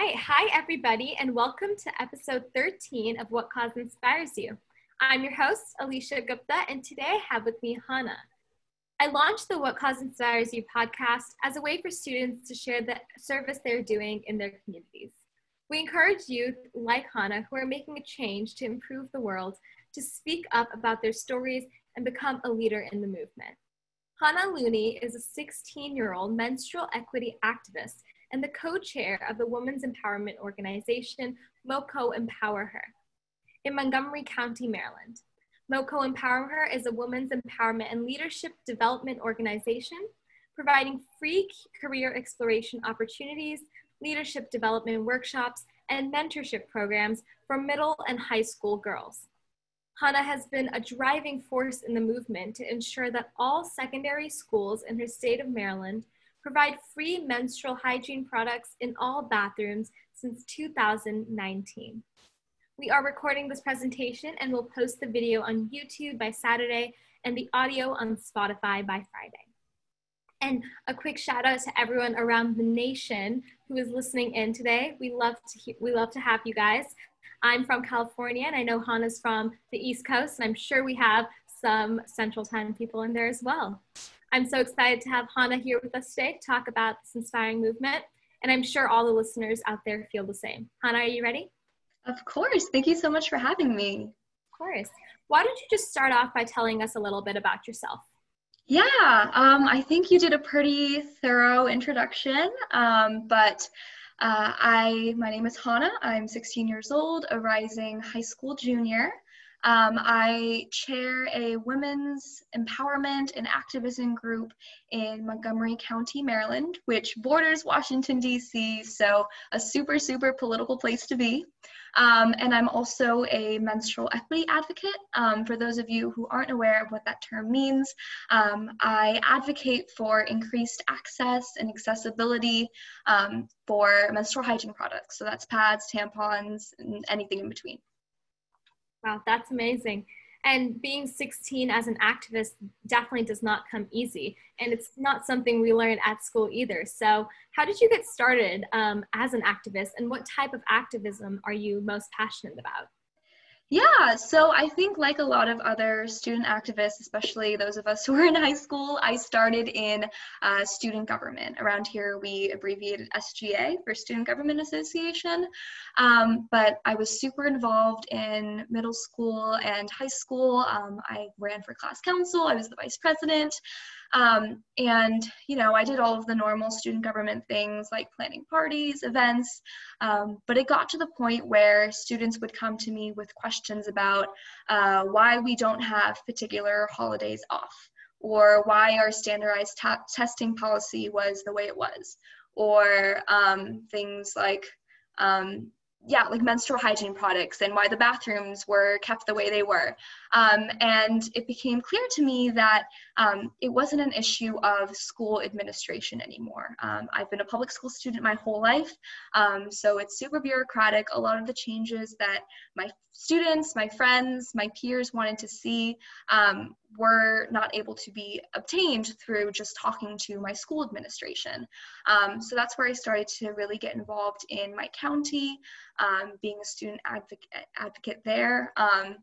right. Hi, everybody, and welcome to episode 13 of What Cause Inspires You. I'm your host, Alicia Gupta, and today I have with me Hannah. I launched the What Cause Inspires You podcast as a way for students to share the service they're doing in their communities. We encourage youth like Hannah who are making a change to improve the world to speak up about their stories and become a leader in the movement. Hannah Looney is a 16 year old menstrual equity activist and the co-chair of the women's empowerment organization, MoCo Empower Her, in Montgomery County, Maryland. MoCo Empower Her is a women's empowerment and leadership development organization providing free career exploration opportunities, leadership development workshops, and mentorship programs for middle and high school girls. Hannah has been a driving force in the movement to ensure that all secondary schools in her state of Maryland provide free menstrual hygiene products in all bathrooms since 2019. We are recording this presentation and will post the video on YouTube by Saturday and the audio on Spotify by Friday. And a quick shout out to everyone around the nation who is listening in today. We love to we love to have you guys. I'm from California and I know Hannah's from the East Coast and I'm sure we have some Central Time people in there as well. I'm so excited to have Hannah here with us today to talk about this inspiring movement. And I'm sure all the listeners out there feel the same. Hannah, are you ready? Of course. Thank you so much for having me. Of course. Why don't you just start off by telling us a little bit about yourself? Yeah, um, I think you did a pretty thorough introduction, um, but uh, I my name is Hannah. I'm 16 years old, a rising high school junior. Um, I chair a women's empowerment and activism group in Montgomery County, Maryland, which borders Washington, D.C., so a super, super political place to be. Um, and I'm also a menstrual equity advocate. Um, for those of you who aren't aware of what that term means, um, I advocate for increased access and accessibility um, for menstrual hygiene products. So that's pads, tampons, and anything in between. Wow, that's amazing. And being 16 as an activist definitely does not come easy. And it's not something we learn at school either. So, how did you get started um, as an activist, and what type of activism are you most passionate about? Yeah, so I think like a lot of other student activists, especially those of us who are in high school, I started in uh, student government. Around here, we abbreviated SGA for Student Government Association. Um, but I was super involved in middle school and high school. Um, I ran for class council, I was the vice president. Um, and, you know, I did all of the normal student government things like planning parties, events, um, but it got to the point where students would come to me with questions about uh, why we don't have particular holidays off, or why our standardized testing policy was the way it was, or um, things like, um, yeah, like menstrual hygiene products and why the bathrooms were kept the way they were. Um, and it became clear to me that um, it wasn't an issue of school administration anymore. Um, I've been a public school student my whole life, um, so it's super bureaucratic. A lot of the changes that my students, my friends, my peers wanted to see um, were not able to be obtained through just talking to my school administration. Um, so that's where I started to really get involved in my county, being a student advocate, advocate there. Um,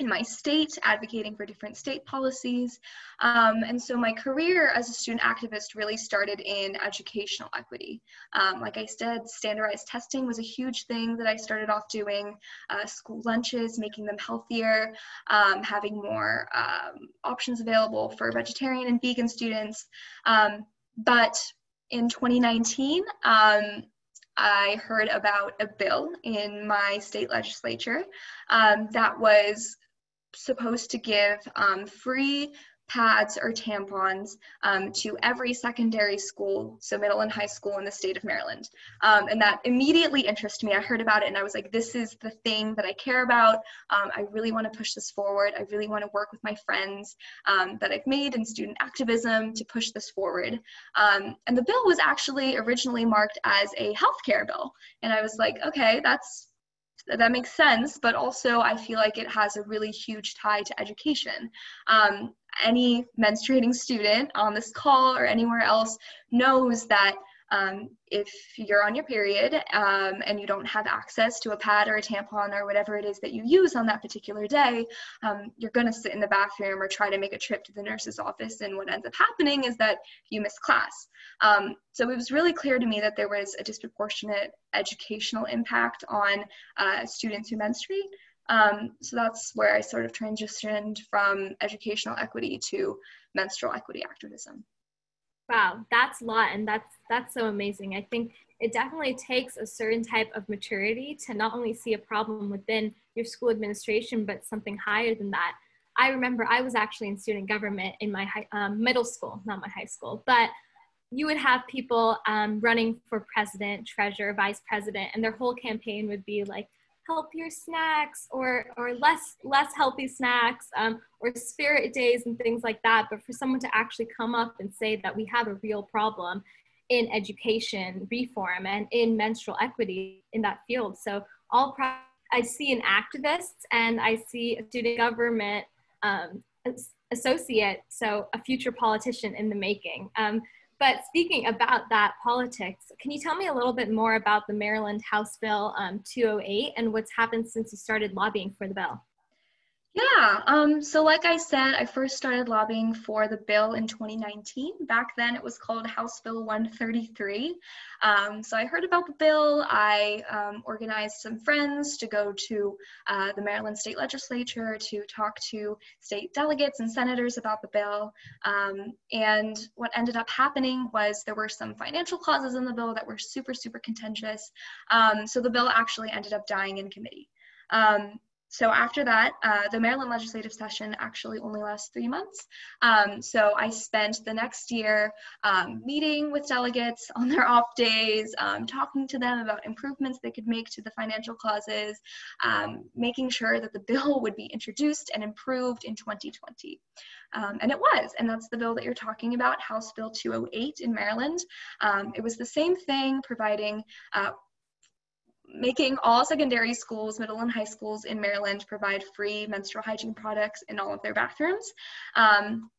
in my state, advocating for different state policies. Um, and so my career as a student activist really started in educational equity. Um, like I said, standardized testing was a huge thing that I started off doing, uh, school lunches, making them healthier, um, having more um, options available for vegetarian and vegan students. Um, but in 2019, um, I heard about a bill in my state legislature um, that was supposed to give um, free pads or tampons um, to every secondary school, so middle and high school in the state of Maryland. Um, and that immediately interested me. I heard about it and I was like, this is the thing that I care about. Um, I really want to push this forward. I really want to work with my friends um, that I've made in student activism to push this forward. Um, and the bill was actually originally marked as a healthcare bill. And I was like, okay, that's that makes sense, but also I feel like it has a really huge tie to education. Um, any menstruating student on this call or anywhere else knows that um, if you're on your period um, and you don't have access to a pad or a tampon or whatever it is that you use on that particular day, um, you're going to sit in the bathroom or try to make a trip to the nurse's office. And what ends up happening is that you miss class. Um, so it was really clear to me that there was a disproportionate educational impact on uh, students who menstruate. Um, so that's where I sort of transitioned from educational equity to menstrual equity activism. Wow, that's a lot, and that's that's so amazing. I think it definitely takes a certain type of maturity to not only see a problem within your school administration, but something higher than that. I remember I was actually in student government in my high, um, middle school, not my high school, but you would have people um, running for president, treasurer, vice president, and their whole campaign would be like, healthier snacks or or less less healthy snacks um, or spirit days and things like that. But for someone to actually come up and say that we have a real problem in education reform and in menstrual equity in that field. So all pro- i see an activist and i see a student government um, associate so a future politician in the making. Um, but speaking about that politics, can you tell me a little bit more about the Maryland House Bill um, 208 and what's happened since you started lobbying for the bill? Yeah, um, so like I said, I first started lobbying for the bill in 2019. Back then it was called House Bill 133. Um, so I heard about the bill. I um, organized some friends to go to uh, the Maryland State Legislature to talk to state delegates and senators about the bill. Um, and what ended up happening was there were some financial clauses in the bill that were super, super contentious. Um, so the bill actually ended up dying in committee. Um, so after that, uh, the Maryland legislative session actually only lasts three months. Um, so I spent the next year um, meeting with delegates on their off days, um, talking to them about improvements they could make to the financial clauses, um, making sure that the bill would be introduced and improved in 2020. Um, and it was, and that's the bill that you're talking about, House Bill 208 in Maryland. Um, it was the same thing, providing uh, making all secondary schools, middle and high schools in Maryland provide free menstrual hygiene products in all of their bathrooms. Um,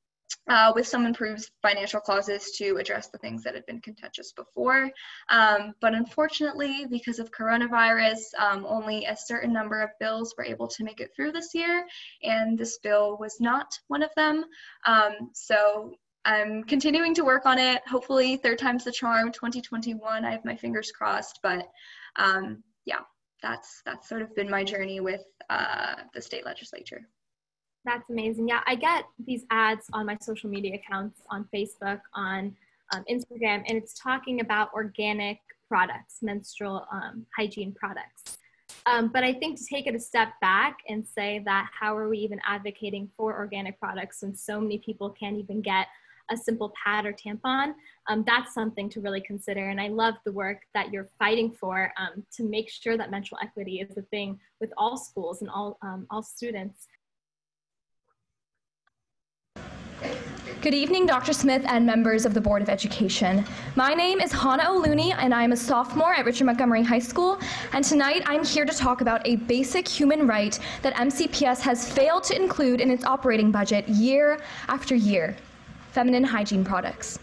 uh, with some improved financial clauses to address the things that had been contentious before. Um, but unfortunately, because of coronavirus, um, only a certain number of bills were able to make it through this year, and this bill was not one of them. Um, so I'm continuing to work on it. Hopefully, third time's the charm. 2021, I have my fingers crossed, but um, yeah, that's that's sort of been my journey with uh, the state legislature. That's amazing. Yeah, I get these ads on my social media accounts on Facebook, on um, Instagram, and it's talking about organic products, menstrual um, hygiene products. Um, but I think to take it a step back and say that how are we even advocating for organic products when so many people can't even get a simple pad or tampon, um, that's something to really consider. And I love the work that you're fighting for um, to make sure that menstrual equity is a thing with all schools and all, um, all students. Good evening, Dr. Smith and members of the Board of Education. My name is Hannah O'Looney, and I am a sophomore at Richard Montgomery High School. And tonight I'm here to talk about a basic human right that MCPS has failed to include in its operating budget year after year feminine hygiene products.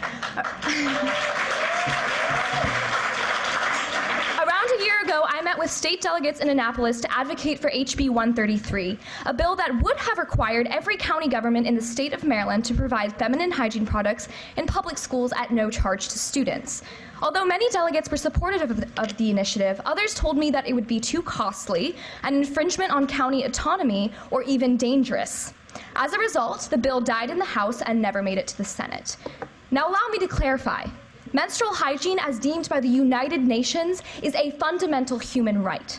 Around a year ago, I met with state delegates in Annapolis to advocate for HB 133, a bill that would have required every county government in the state of Maryland to provide feminine hygiene products in public schools at no charge to students. Although many delegates were supportive of the, of the, initiative, others told me that it would be too costly, an infringement on county autonomy, or even dangerous. As a result, the bill died in the House and never made it to the Senate. Now, allow me to clarify. Menstrual hygiene, as deemed by the United Nations, is a fundamental human right.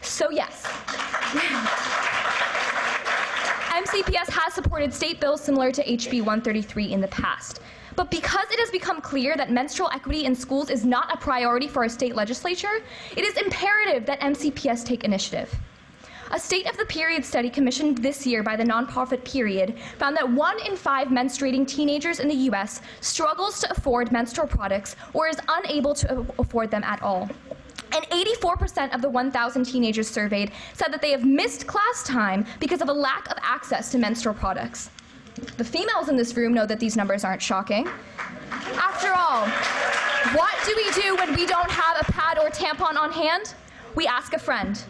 So, yes. MCPS has supported state bills similar to HB 133 in the past. But because it has become clear that menstrual equity in schools is not a priority for our state legislature, it is imperative that MCPS take initiative. A state of the period study commissioned this year by the nonprofit Period found that one in five menstruating teenagers in the U.S. struggles to afford menstrual products or is unable to afford them at all. And 84% of the 1,000 teenagers surveyed said that they have missed class time because of a lack of access to menstrual products. The females in this room know that these numbers aren't shocking. After all, what do we do when we don't have a pad or tampon on hand? We ask a friend.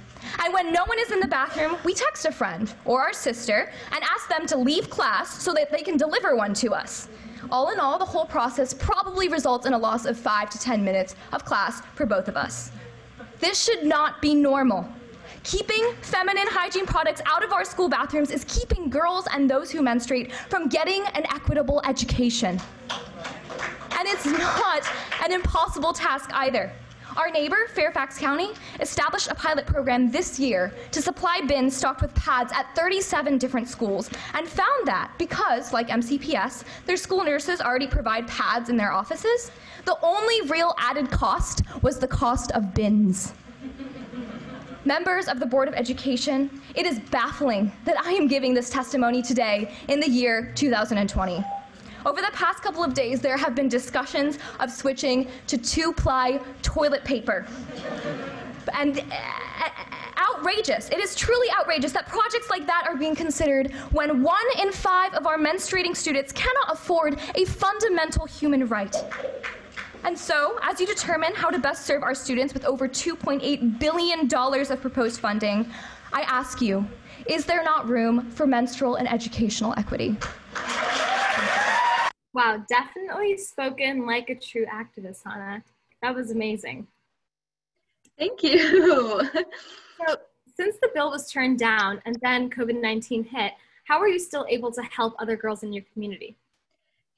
And when no one is in the bathroom, we text a friend or our sister and ask them to leave class so that they can deliver one to us. All in all, the whole process probably results in a loss of five to 10 minutes of class for both of us. This should not be normal. Keeping feminine hygiene products out of our school bathrooms is keeping girls and those who menstruate from getting an equitable education. And it's not an impossible task either. Our neighbor, Fairfax County, established a pilot program this year to supply bins stocked with pads at 37 different schools and found that because, like MCPS, their school nurses already provide pads in their offices, the only real added cost was the cost of bins. Members of the Board of Education, it is baffling that I am giving this testimony today in the year 2020. Over the past couple of days, there have been discussions of switching to two ply toilet paper. And uh, outrageous. It is truly outrageous that projects like that are being considered when one in five of our menstruating students cannot afford a fundamental human right. And so, as you determine how to best serve our students with over $2.8 billion of proposed funding, I ask you, is there not room for menstrual and educational equity? Wow, definitely spoken like a true activist, Hannah. That was amazing. Thank you. so, since the bill was turned down and then COVID 19 hit, how are you still able to help other girls in your community?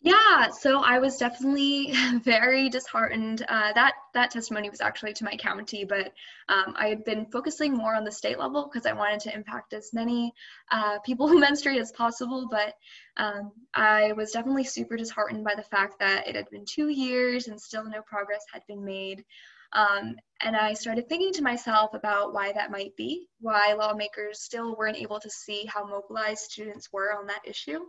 Yeah, so I was definitely very disheartened. Uh, that that testimony was actually to my county, but um, I had been focusing more on the state level because I wanted to impact as many uh, people who menstruate as possible. But um, I was definitely super disheartened by the fact that it had been two years and still no progress had been made. Um, and I started thinking to myself about why that might be, why lawmakers still weren't able to see how mobilized students were on that issue.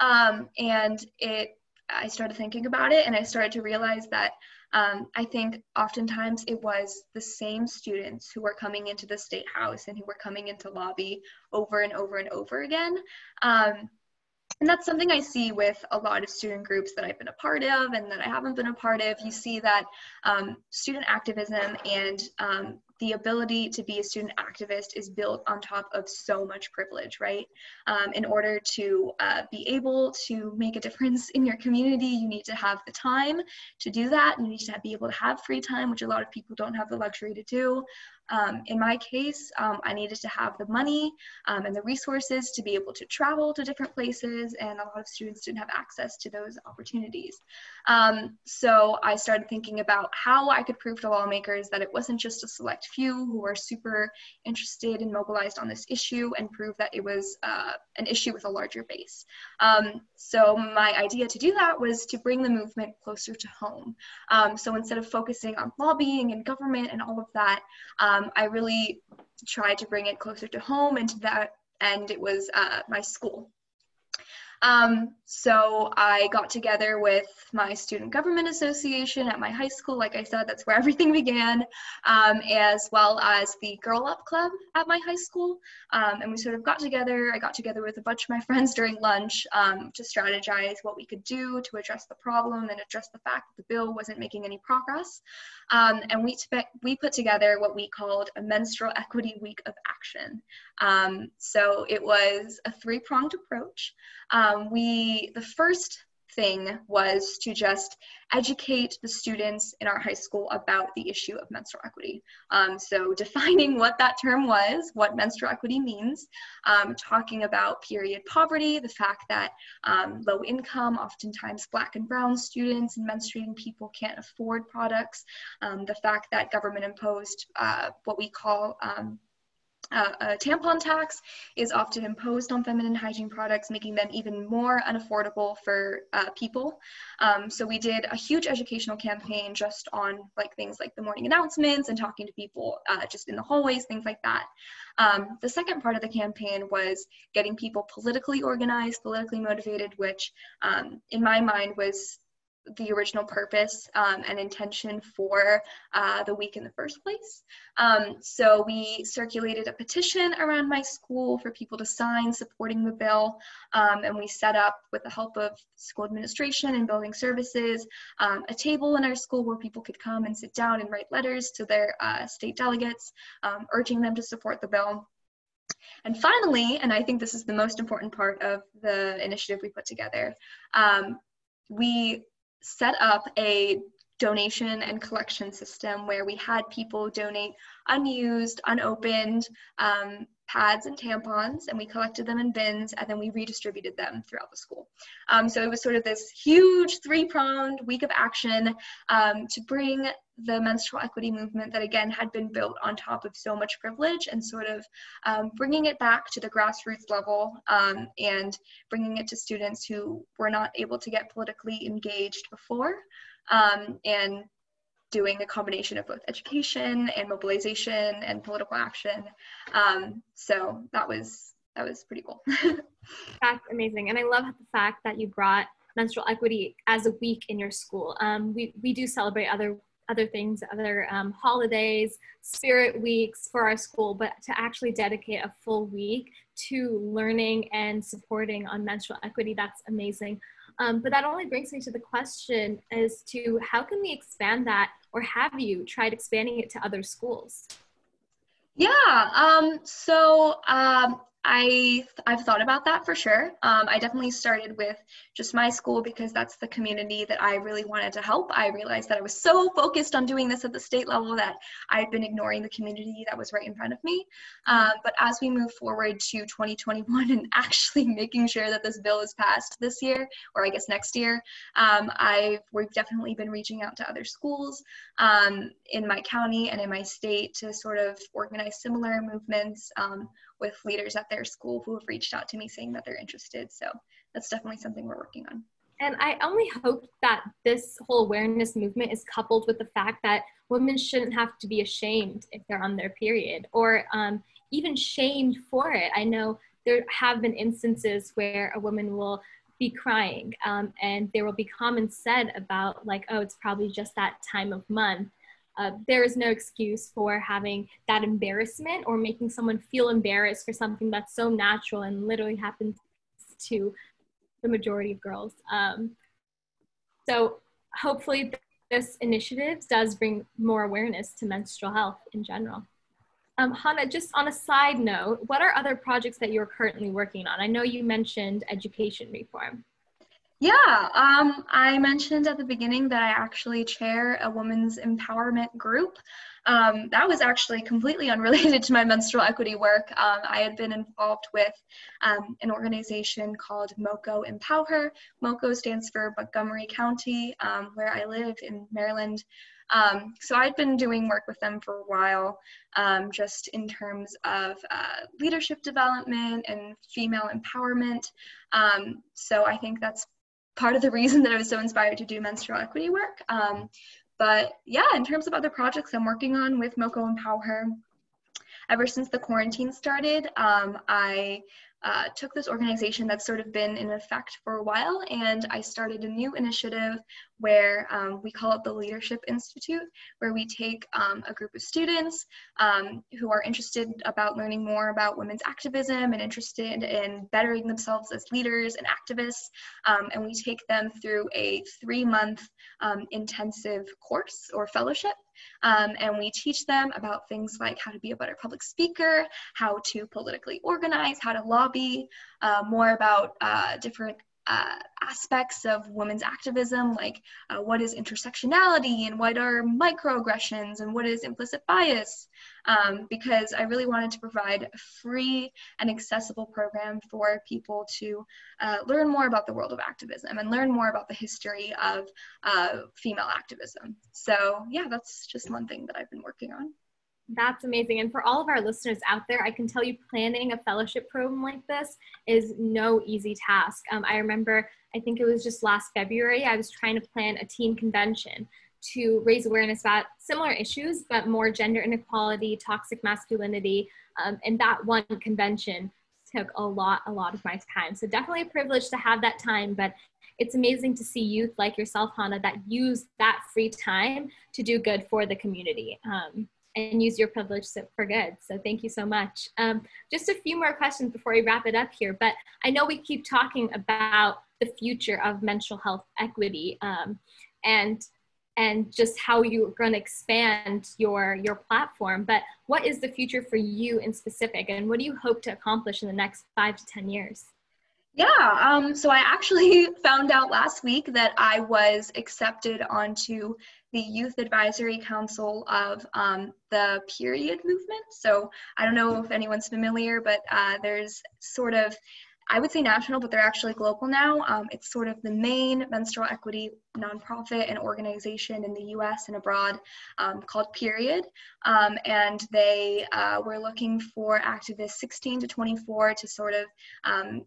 Um, and it, I started thinking about it and I started to realize that um, I think oftentimes it was the same students who were coming into the state house and who were coming into lobby over and over and over again. Um, and that's something I see with a lot of student groups that I've been a part of and that I haven't been a part of. You see that um, student activism and um, the ability to be a student activist is built on top of so much privilege, right? Um, in order to uh, be able to make a difference in your community, you need to have the time to do that. You need to be able to have free time, which a lot of people don't have the luxury to do. Um, in my case, um, I needed to have the money um, and the resources to be able to travel to different places, and a lot of students didn't have access to those opportunities. Um, so I started thinking about how I could prove to lawmakers that it wasn't just a select few who were super interested and mobilized on this issue and prove that it was uh, an issue with a larger base. Um, so my idea to do that was to bring the movement closer to home. Um, so instead of focusing on lobbying and government and all of that, um, I really tried to bring it closer to home and to that end it was uh, my school. Um, so I got together with my student government association at my high school. Like I said, that's where everything began, um, as well as the Girl Up Club at my high school. Um, and we sort of got together. I got together with a bunch of my friends during lunch um, to strategize what we could do to address the problem and address the fact that the bill wasn't making any progress. Um, and we, we put together what we called a menstrual equity week of action. Um, so it was a three-pronged approach. Um, we, the first thing was to just educate the students in our high school about the issue of menstrual equity. Um, so defining what that term was, what menstrual equity means, um, talking about period poverty, the fact that um, low income, oftentimes black and brown students and menstruating people can't afford products, um, the fact that government imposed uh, what we call um, uh, a tampon tax is often imposed on feminine hygiene products, making them even more unaffordable for uh, people. Um, so we did a huge educational campaign just on like things like the morning announcements and talking to people uh, just in the hallways, things like that. Um, the second part of the campaign was getting people politically organized, politically motivated, which um, in my mind was the original purpose um, and intention for uh, the week in the first place. Um, so we circulated a petition around my school for people to sign supporting the bill, um, and we set up, with the help of school administration and building services, um, a table in our school where people could come and sit down and write letters to their uh, state delegates, um, urging them to support the bill. And finally, and I think this is the most important part of the initiative we put together, um, we set up a donation and collection system where we had people donate unused, unopened um, pads and tampons, and we collected them in bins, and then we redistributed them throughout the school. Um, so it was sort of this huge three-pronged week of action um, to bring the menstrual equity movement that again had been built on top of so much privilege and sort of um, bringing it back to the grassroots level um, and bringing it to students who were not able to get politically engaged before um, and doing a combination of both education and mobilization and political action. Um, so that was that was pretty cool. That's amazing, and I love the fact that you brought menstrual equity as a week in your school. Um, we we do celebrate other other things, other um, holidays, spirit weeks for our school, but to actually dedicate a full week to learning and supporting on menstrual equity, that's amazing. Um, but that only brings me to the question as to how can we expand that, or have you tried expanding it to other schools? Yeah, um, so um, I I've thought about that for sure. Um, I definitely started with just my school because that's the community that I really wanted to help. I realized that I was so focused on doing this at the state level that I'd been ignoring the community that was right in front of me. Um, but as we move forward to 2021 and actually making sure that this bill is passed this year, or I guess next year, um, I've we've definitely been reaching out to other schools um, in my county and in my state to sort of organize similar movements um, with leaders at their school who have reached out to me saying that they're interested. So that's definitely something we're working on. And I only hope that this whole awareness movement is coupled with the fact that women shouldn't have to be ashamed if they're on their period or um, even shamed for it. I know there have been instances where a woman will be crying um, and there will be comments said about like oh it's probably just that time of month uh, there is no excuse for having that embarrassment or making someone feel embarrassed for something that's so natural and literally happens to the majority of girls. Um, so hopefully this initiative does bring more awareness to menstrual health in general. Um, Hannah, just on a side note, what are other projects that you're currently working on? I know you mentioned education reform. Yeah, um, I mentioned at the beginning that I actually chair a women's empowerment group. Um, that was actually completely unrelated to my menstrual equity work. Um, I had been involved with um, an organization called MoCo Empower. MoCo stands for Montgomery County, um, where I live in Maryland. Um, so I'd been doing work with them for a while, um, just in terms of uh, leadership development and female empowerment. So I think that's part of the reason that I was so inspired to do menstrual equity work. Um, but yeah, in terms of other projects I'm working on with MoCo Empower, ever since the quarantine started, um, I uh, took this organization that's sort of been in effect for a while and I started a new initiative where um, we call it the Leadership Institute, where we take um, a group of students um, who are interested about learning more about women's activism and interested in bettering themselves as leaders and activists, um, and we take them through a three-month um, intensive course or fellowship. Um, and we teach them about things like how to be a better public speaker, how to politically organize, how to lobby, uh, more about uh, different uh, aspects of women's activism, like uh, what is intersectionality and what are microaggressions and what is implicit bias, um, because I really wanted to provide a free and accessible program for people to uh, learn more about the world of activism and learn more about the history of uh, female activism. So, yeah, that's just one thing that I've been working on. That's amazing. And for all of our listeners out there, I can tell you planning a fellowship program like this is no easy task. Um, I remember, I think it was just last February, I was trying to plan a teen convention to raise awareness about similar issues, but more gender inequality, toxic masculinity. Um, and that one convention took a lot, a lot of my time. So definitely a privilege to have that time, but it's amazing to see youth like yourself, Hannah, that use that free time to do good for the community. Um, and use your privilege for good. So thank you so much. Um, just a few more questions before we wrap it up here, but I know we keep talking about the future of mental health equity um, and and just how you're going to expand your your platform. But what is the future for you in specific, and what do you hope to accomplish in the next five to ten years? Yeah, um, so I actually found out last week that I was accepted onto the Youth Advisory Council of um, the Period movement. So I don't know if anyone's familiar, but uh, there's sort of, I would say national, but they're actually global now. Um, it's sort of the main menstrual equity nonprofit and organization in the US and abroad um, called Period. Um, and they uh, were looking for activists 16 to 24 to sort of um,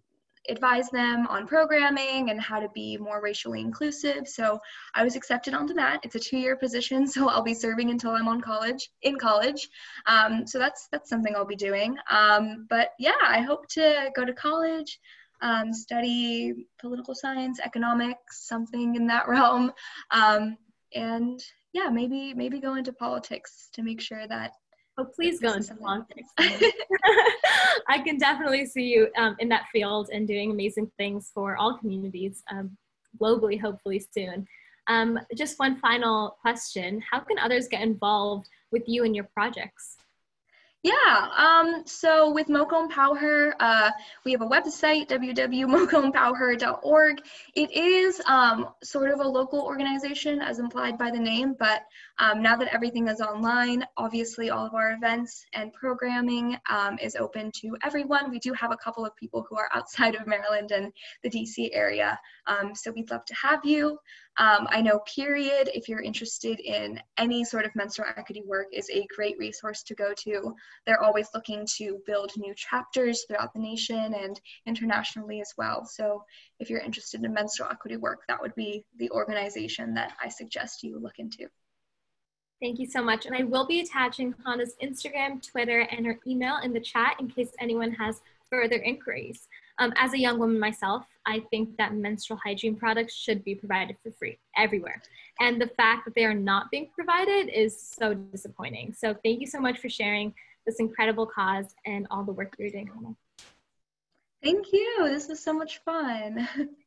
advise them on programming and how to be more racially inclusive. So I was accepted onto that. It's a two-year position, so I'll be serving until I'm on college in college. Um, so that's that's something I'll be doing. Um, but yeah, I hope to go to college. Um, study political science, economics, something in that realm, um, and yeah, maybe maybe go into politics to make sure that Oh, please go into politics. I can definitely see you um, in that field and doing amazing things for all communities um, globally, hopefully soon. Um, just one final question How can others get involved with you and your projects? Yeah, um, so with MoCo Empower uh, we have a website, www.mocoempowerher.org. It is um, sort of a local organization as implied by the name, but um, now that everything is online, obviously all of our events and programming um, is open to everyone. We do have a couple of people who are outside of Maryland and the DC area, um, so we'd love to have you. Um, I know Period, if you're interested in any sort of menstrual equity work, is a great resource to go to. They're always looking to build new chapters throughout the nation and internationally as well. So if you're interested in menstrual equity work, that would be the organization that I suggest you look into. Thank you so much. And I will be attaching Hannah's Instagram, Twitter, and her email in the chat in case anyone has further inquiries. Um, as a young woman myself, I think that menstrual hygiene products should be provided for free everywhere. And the fact that they are not being provided is so disappointing. So thank you so much for sharing this incredible cause and all the work you're doing, Hannah. Thank you. This was so much fun.